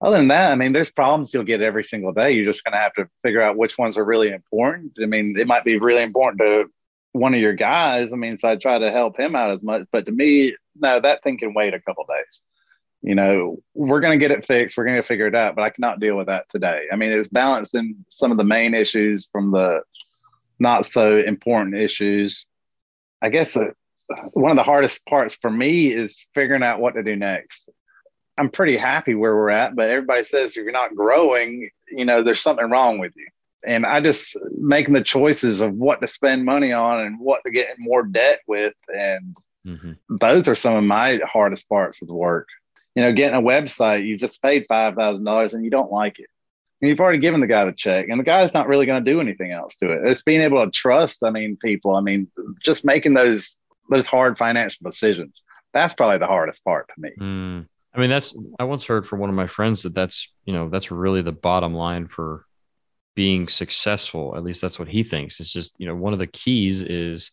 other than that, I mean, there's problems you'll get every single day. You're just going to have to figure out which ones are really important. I mean, it might be really important to one of your guys. I mean, so I try to help him out as much. But to me, no, that thing can wait a couple days you know, we're going to get it fixed. We're going to figure it out, but I cannot deal with that today. I mean, it's balancing some of the main issues from the not so important issues. I guess uh, one of the hardest parts for me is figuring out what to do next. I'm pretty happy where we're at, but everybody says if you're not growing, you know, there's something wrong with you. And I just making the choices of what to spend money on and what to get in more debt with. And mm-hmm. those are some of my hardest parts of the work. You know, getting a website, you just paid $5,000 and you don't like it. And you've already given the guy the check, and the guy's not really going to do anything else to it. It's being able to trust. I mean, people. I mean, just making those those hard financial decisions. That's probably the hardest part to me. Mm. I mean, that's I once heard from one of my friends that that's you know that's really the bottom line for being successful. At least that's what he thinks. It's just you know one of the keys is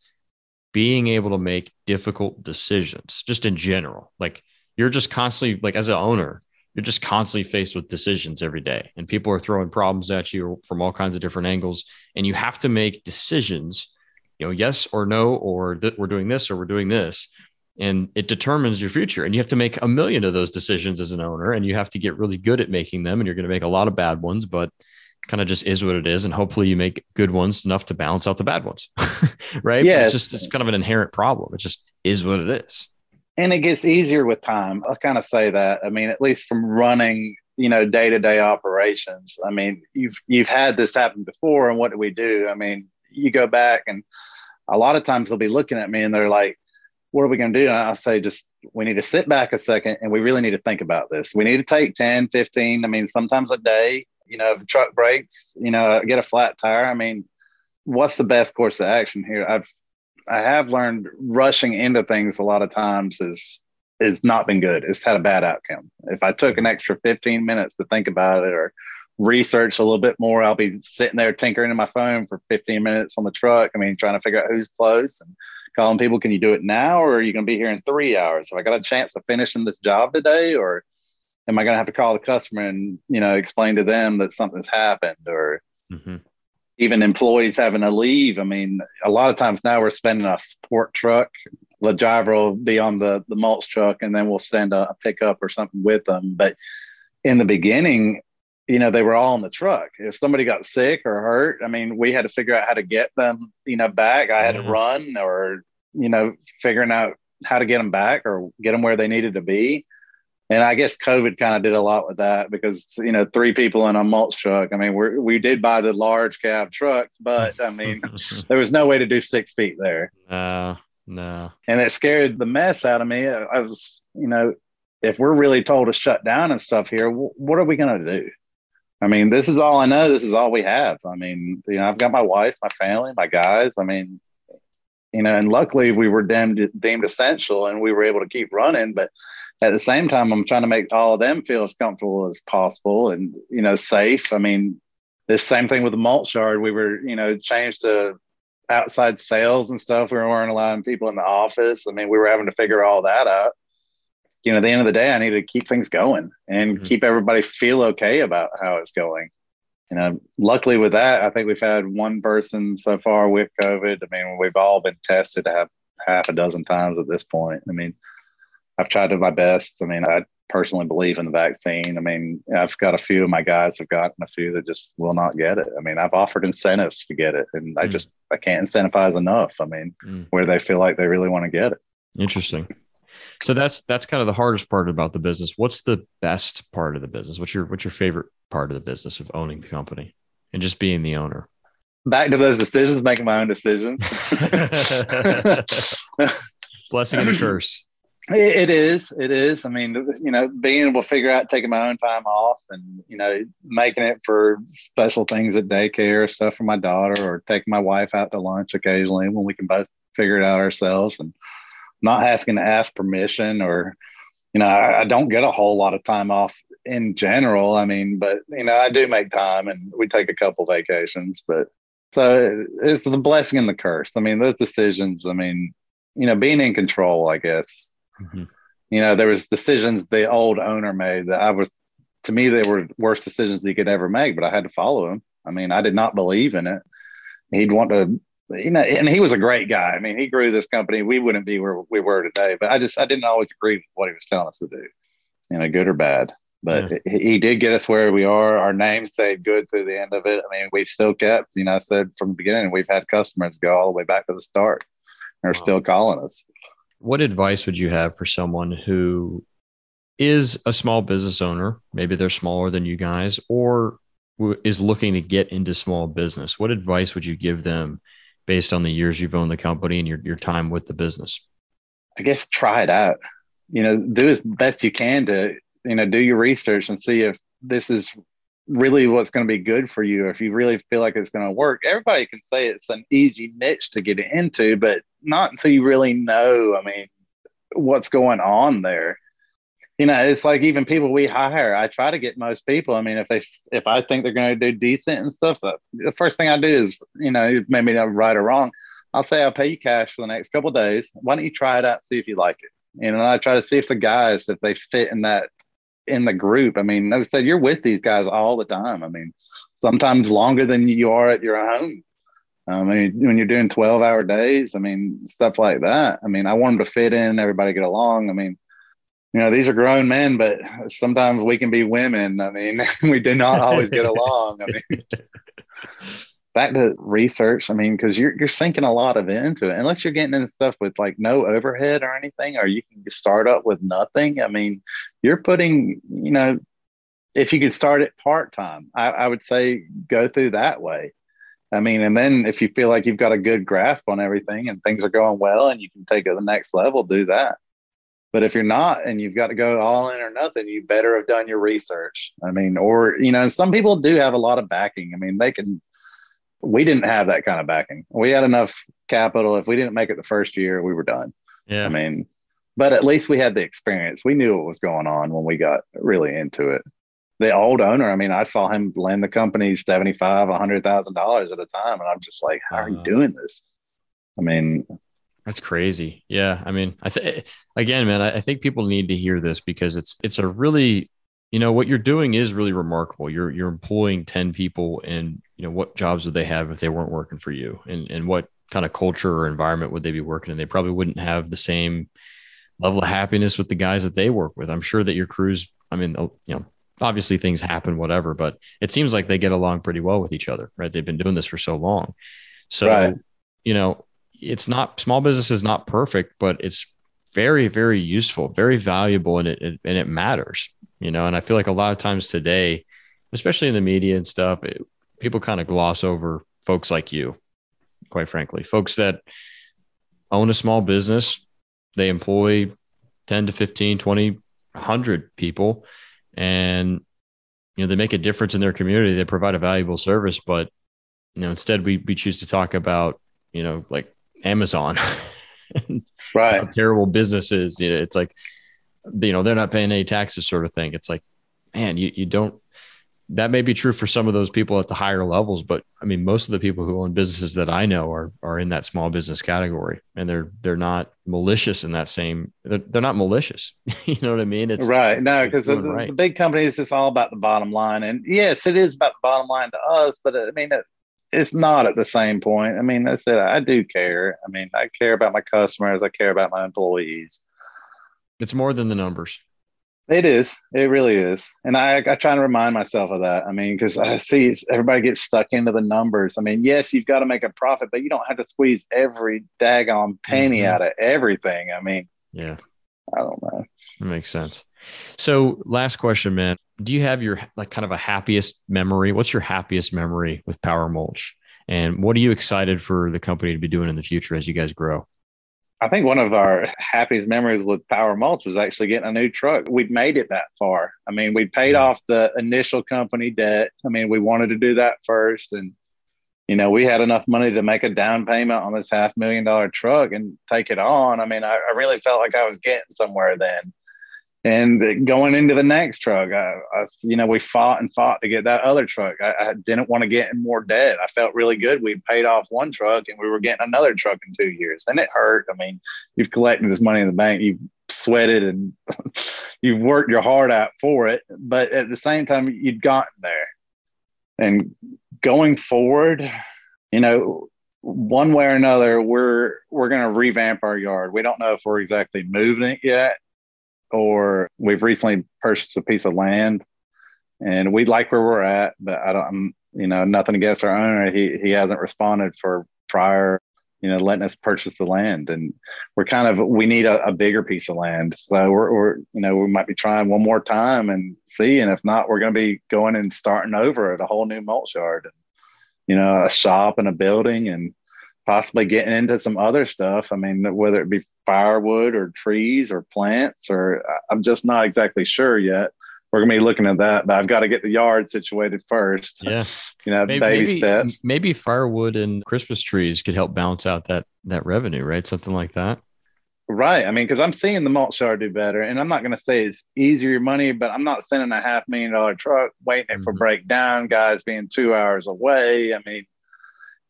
being able to make difficult decisions, just in general. Like you're just constantly like as an owner, you're just constantly faced with decisions every day, and people are throwing problems at you from all kinds of different angles, and you have to make decisions. You know, yes or no, or that we're doing this or we're doing this. And it determines your future. And you have to make a million of those decisions as an owner. And you have to get really good at making them. And you're going to make a lot of bad ones but kind of just is what it is. And hopefully you make good ones enough to balance out the bad ones right? Yeah it's just it's kind of an inherent problem. It just is what it is and it gets easier with time i'll kind of say that i mean at least from running you know day-to-day operations i mean you've you've had this happen before and what do we do i mean you go back and a lot of times they'll be looking at me and they're like what are we going to do? And I say, just we need to sit back a second and we really need to think about this. We need to take 10, 15, I mean, sometimes a day, you know, if the truck breaks, you know, get a flat tire. I mean, what's the best course of action here? I've, I have learned rushing into things a lot of times is, is not been good. It's had a bad outcome. If I took an extra 15 minutes to think about it or research a little bit more, I'll be sitting there tinkering in my phone for 15 minutes on the truck. I mean, trying to figure out who's close and calling people, can you do it now or are you going to be here in three hours? Have I got a chance to finish in this job today or am I going to have to call the customer and, you know, explain to them that something's happened or mm-hmm. Even employees having to leave? I mean, a lot of times now we're spending a support truck. The driver will be on the, the mulch truck and then we'll send a, a pickup or something with them. But in the beginning, you know, they were all in the truck. If somebody got sick or hurt, I mean, we had to figure out how to get them, you know, back. I had mm-hmm. to run or, you know, figuring out how to get them back or get them where they needed to be. And I guess COVID kind of did a lot with that because, you know, three people in a mulch truck. I mean, we we did buy the large cab trucks, but I mean, there was no way to do six feet there. No, no. And it scared the mess out of me. I was, you know, if we're really told to shut down and stuff here, what are we going to do? I mean, this is all I know. This is all we have. I mean, you know, I've got my wife, my family, my guys. I mean, you know, and luckily we were deemed deemed essential and we were able to keep running. But at the same time, I'm trying to make all of them feel as comfortable as possible and you know safe. I mean, the same thing with the mulch yard. We were you know changed to outside sales and stuff. We weren't allowing people in the office. I mean, we were having to figure all that out you know, at the end of the day, I need to keep things going and mm-hmm. keep everybody feel okay about how it's going. You know, luckily with that, I think we've had one person so far with COVID. I mean, we've all been tested to have half a dozen times at this point. I mean, I've tried to my best. I mean, I personally believe in the vaccine. I mean, I've got a few of my guys have gotten a few that just will not get it. I mean, I've offered incentives to get it, and mm. I just I can't incentivize enough. I mean, mm. where they feel like they really want to get it. Interesting. So that's that's kind of the hardest part about the business. What's the best part of the business? What's your what's your favorite part of the business of owning the company and just being the owner? Back to those decisions, making my own decisions. Blessing and a curse. It is. It is. I mean, you know, being able to figure out taking my own time off and, you know, making it for special things at daycare, stuff for my daughter, or taking my wife out to lunch occasionally when we can both figure it out ourselves. And, not asking to ask permission or you know I, I, don't get a whole lot of time off in general i mean but you know i do make time and we take a couple vacations but so it's the blessing and the curse i mean those decisions i mean you know being in control i guess mm-hmm. you know there was decisions the old owner made that i was to me they were worst decisions he could ever make but i had to follow him i mean i did not believe in it he'd want to you know, and he was a great guy. I mean, he grew this company. We wouldn't be where we were today, but I just, I didn't always agree with what he was telling us to do, you know, good or bad. But yeah. he, he did get us where we are. Our name stayed good through the end of it. I mean, we still kept, you know, I said from the beginning, we've had customers go all the way back to the start. They're wow. still calling us. What advice would you have for someone who is a small business owner? Maybe they're smaller than you guys, or is looking to get into small business. What advice would you give them based on the years you've owned the company and your, your time with the business? I guess try it out. You know, do as best you can to, you know, do your research and see if this is really what's going to be good for you. If you really feel like it's going to work, everybody can say it's an easy niche to get into, but not until you really know, I mean, what's going on there you know, it's like even people we hire, I try to get most people. I mean, if they, if I think they're going to do decent and stuff, uh, the first thing I do is, you know, maybe not right or wrong. I'll say I'll pay you cash for the next couple days. Why don't you try it out, see if you like it? You know, I try to see if the guys, if they fit in that, in the group. I mean, as I said, you're with these guys all the time. I mean, sometimes longer than you are at your home. I mean, when you're doing 12 hour days, I mean, stuff like that. I mean, I want them to fit in, everybody get along. I mean, you know, these are grown men, but sometimes we can be women. I mean, we do not always get along. I mean, back to research. I mean, because you're you're sinking a lot of it into it, unless you're getting into stuff with like no overhead or anything, or you can start up with nothing. I mean, you're putting, you know, if you could start it part time, I, I would say go through that way. I mean, and then if you feel like you've got a good grasp on everything and things are going well and you can take it to the next level, do that. But if you're not and you've got to go all in or nothing, you better have done your research. I mean, or, you know, some people do have a lot of backing. I mean, they can, we didn't have that kind of backing. We had enough capital. If we didn't make it the first year, we were done. Yeah. I mean, but at least we had the experience. We knew what was going on when we got really into it. The old owner, I mean, I saw him lend the company seventy-five, a hundred thousand dollars at a time, and I'm just like, "How are you doing this?" I mean, that's crazy. Yeah. I mean, I think again, man, I, I think people need to hear this because it's it's a really, you know, what you're doing is really remarkable. You're you're employing 10 people and you know, what jobs would they have if they weren't working for you? And and what kind of culture or environment would they be working in? They probably wouldn't have the same level of happiness with the guys that they work with. I'm sure that your crews, I mean, oh, you know, obviously things happen, whatever, but it seems like they get along pretty well with each other, right? They've been doing this for so long. So, right. you know, it's not small business is not perfect, but it's very, very useful, very valuable, and it, it, and it matters, you know. And I feel like a lot of times today, especially in the media and stuff, it, people kind of gloss over folks like you, quite frankly, folks that own a small business, they employ 10 to 15, 20, 100 people, and you know they make a difference in their community. They provide a valuable service, but you know instead we we choose to talk about you know like Amazon. right. terrible businesses. You know, it's like, you know, they're not paying any taxes sort of thing. It's like, man, you, you don't, that may be true for some of those people at the higher levels, but I mean, most of the people who own businesses that I know are, are in that small business category and they're, they're not malicious in that same, they're, they're not malicious. you know what I mean? It's right. No, because the, right. the, big companies, it's all about the bottom line. And yes, it is about the bottom line to us, but uh, I mean, it, it's not at the same point. I mean, I said I do care. I mean, I care about my customers. I care about my employees. It's more than the numbers. It is. It really is. And I, I try to remind myself of that. I mean, because I see everybody gets stuck into the numbers. I mean, yes, you've got to make a profit, but you don't have to squeeze every daggone penny mm-hmm. out of everything. I mean, yeah, I don't know. That makes sense. So, last question, man. Do you have your like kind of a happiest memory? What's your happiest memory with Power Mulch? And what are you excited for the company to be doing in the future as you guys grow? I think one of our happiest memories with Power Mulch was actually getting a new truck. We'd made it that far. I mean, we'd paid off the initial company debt. I mean, we wanted to do that first. And, you know, we had enough money to make a down payment on this half million dollar truck and take it on. I mean, I, I really felt like I was getting somewhere then and going into the next truck, I, I, you know, we fought and fought to get that other truck. I, I didn't want to get in more debt. I felt really good. We paid off one truck and we were getting another truck in two years, and it hurt. I mean, you've collected this money in the bank, you've sweated and you've worked your heart out for it, but at the same time, you'd gotten there. And going forward, you know, one way or another, we're we're going to revamp our yard. We don't know if we're exactly moving it yet or we've recently purchased a piece of land and we like where we're at, but I don't, I'm, you know, nothing against our owner. He, he hasn't responded for prior you know, letting us purchase the land. And we're kind of, we need a, a bigger piece of land. So we're, we're, you know, we might be trying one more time and see. And if not, we're going to be going and starting over at a whole new mulch yard, you know, a shop and a building and possibly getting into some other stuff. I mean, whether it be firewood or trees or plants, or I'm just not exactly sure yet we're gonna be looking at that, but I've got to get the yard situated first. Yeah, you know, maybe, baby maybe, steps. Maybe firewood and Christmas trees could help balance out that that revenue, right? Something like that. Right. I mean, because I'm seeing the mulch yard do better, and I'm not going to say it's easier money, but I'm not sending a half million dollar truck waiting mm-hmm. for breakdown, guys being two hours away. I mean,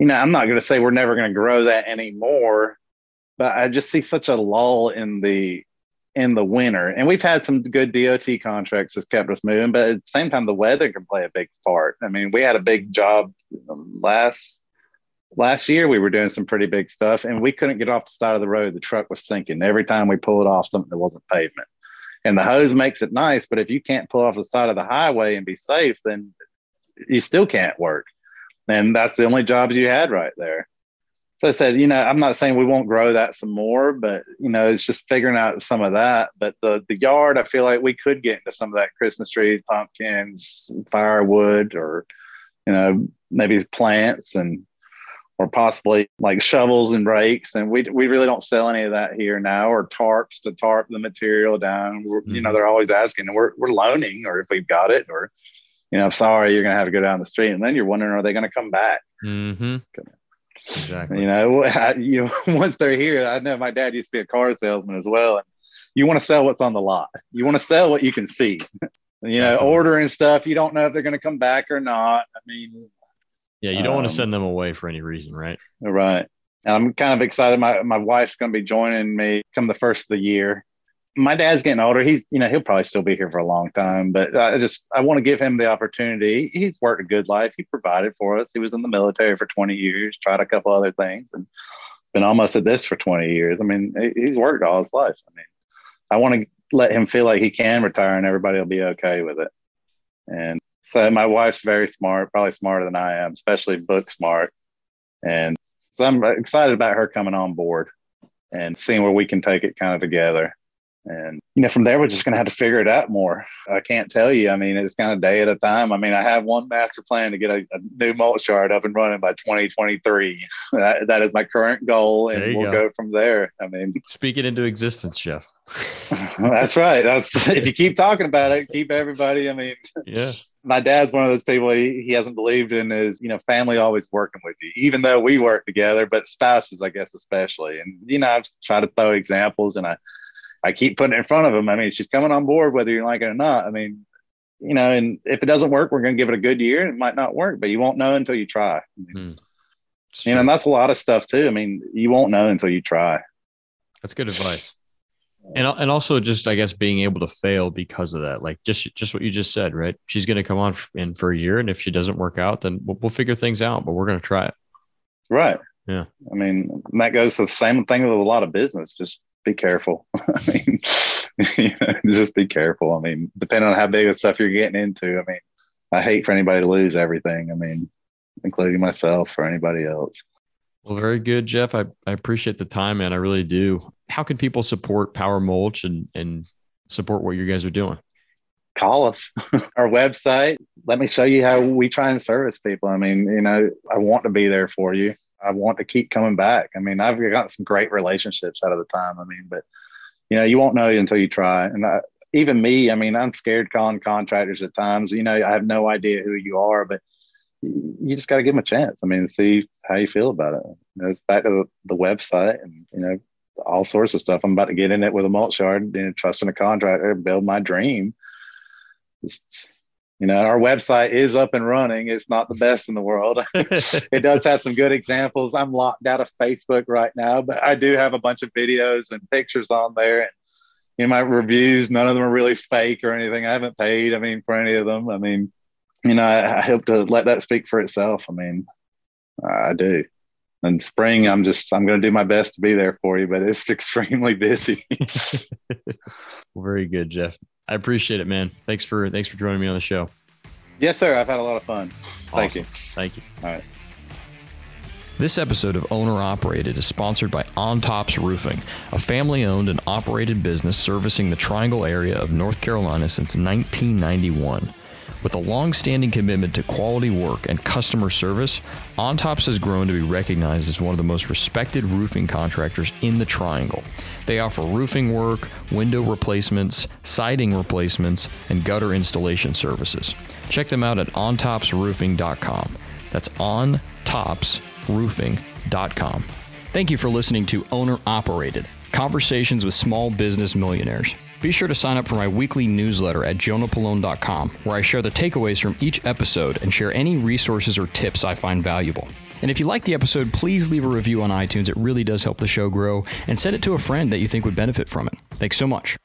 you know, I'm not going to say we're never going to grow that anymore, but I just see such a lull in the in the winter. And we've had some good DOT contracts that's kept us moving, but at the same time, the weather can play a big part. I mean, we had a big job um, last last year. We were doing some pretty big stuff, and we couldn't get off the side of the road. The truck was sinking every time we pulled off something that wasn't pavement. And the hose makes it nice, but if you can't pull off the side of the highway and be safe, then you still can't work. And that's the only jobs you had right there so I said, you know, I'm not saying we won't grow that some more, but you know, it's just figuring out some of that. But the the yard, I feel like we could get into some of that Christmas trees, pumpkins, firewood, or you know, maybe plants and or possibly like shovels and rakes. And we we really don't sell any of that here now, or tarps to tarp the material down. Mm-hmm. You know, mm-hmm. they're always asking, and we're we're loaning, or if we've got it, or you know, sorry, you're gonna have to go down the street, and then you're wondering, are they gonna come back? Mm-hmm. Exactly. You know, I, you know, once they're here, I know my dad used to be a car salesman as well. And you want to sell what's on the lot. You want to sell what you can see. you know, Definitely. ordering stuff, you don't know if they're going to come back or not. I mean, yeah, you don't um, want to send them away for any reason, right? Right. And I'm kind of excited. My my wife's going to be joining me come the first of the year, my dad's getting older. He's, you know, he'll probably still be here for a long time, but I just, I want to give him the opportunity. He's worked a good life. He provided for us. He was in the military for 20 years, tried a couple other things and been almost at this for 20 years. I mean, he's worked all his life. I mean, I want to let him feel like he can retire and everybody will be okay with it. And so my wife's very smart, probably smarter than I am, especially book smart. And so I'm excited about her coming on board and seeing where we can take it kind of together and, you know, from there, we're just going to have to figure it out more. I can't tell you. I mean, it's kind of day at a time. I mean, I have one master plan to get a, a new mulch yard up and running by 2023. That, that is my current goal. And we'll go. go. from there. I mean, speak it into existence, Jeff. that's right. That's if you keep talking about it, keep everybody. I mean, yeah. My dad's one of those people he, he hasn't believed in his, you know, family always working with you, even though we work together, but spouses, I guess, especially. And, you know, I've tried to throw examples and I, I keep putting it in front of him. I mean, she's coming on board whether you like it or not. I mean, you know, and if it doesn't work, we're going to give it a good year. It might not work, but you won't know until you try. I mean, mm. You know, and that's a lot of stuff too. I mean, you won't know until you try. That's good advice. And and also just I guess being able to fail because of that, like just just what you just said, right? She's going to come on in for a year, and if she doesn't work out, then we'll, we'll figure things out. But we're going to try it. Right. Yeah. I mean, that goes to the same thing with a lot of business. Just be careful. I mean, you know, just be careful. I mean, depending on how big of stuff you're getting into, I mean, I hate for anybody to lose everything. I mean, including myself or anybody else. Well, very good, Jeff. I, I appreciate the time, man. I really do. How can people support Power Mulch and, and support what you guys are doing? Call us. Our website. Let me show you how we try and service people. I mean, you know, I want to be there for you. I want to keep coming back. I mean, I've got some great relationships out of the time. I mean, but you know, you won't know until you try. And I, even me, I mean, I'm scared calling contractors at times. You know, I have no idea who you are, but you just got to give them a chance. I mean, see how you feel about it. You know, it's back to the, the, website and you know all sorts of stuff. I'm about to get in it with a mulch yard, you know, trusting a contractor, build my dream. Just you know our website is up and running. It's not the best in the world. It does have some good examples. I'm locked out of facebook right now but i do have a bunch of videos and pictures on there. And you know my reviews none of them are really fake or anything. I haven't paid i mean for any of them. I mean you know i, I hope to let that speak for itself. I mean i do and spring i'm just i'm going to do my best to be there for you but it's extremely busy very good jeff I appreciate it, man. Thanks for thanks for joining me on the show. Yes, sir. I've had a lot of fun. Thank you. Thank you. All right. This episode of Owner Operated is sponsored by On Tops Roofing, a family owned and operated business servicing the Triangle area of North Carolina since 1991. With a long standing commitment to quality work and customer service, OnTops has grown to be recognized as one of the most respected roofing contractors in the Triangle. They offer roofing work, window replacements, siding replacements, and gutter installation services. Check them out at ontopsroofing.com. That's ontopsroofing.com. Thank you for listening to Owner Operated Conversations with Small Business Millionaires. Be sure to sign up for my weekly newsletter at jonahpollone.com, where I share the takeaways from each episode and share any resources or tips I find valuable. And if you like the episode, please leave a review on iTunes. It really does help the show grow, and send it to a friend that you think would benefit from it. Thanks so much.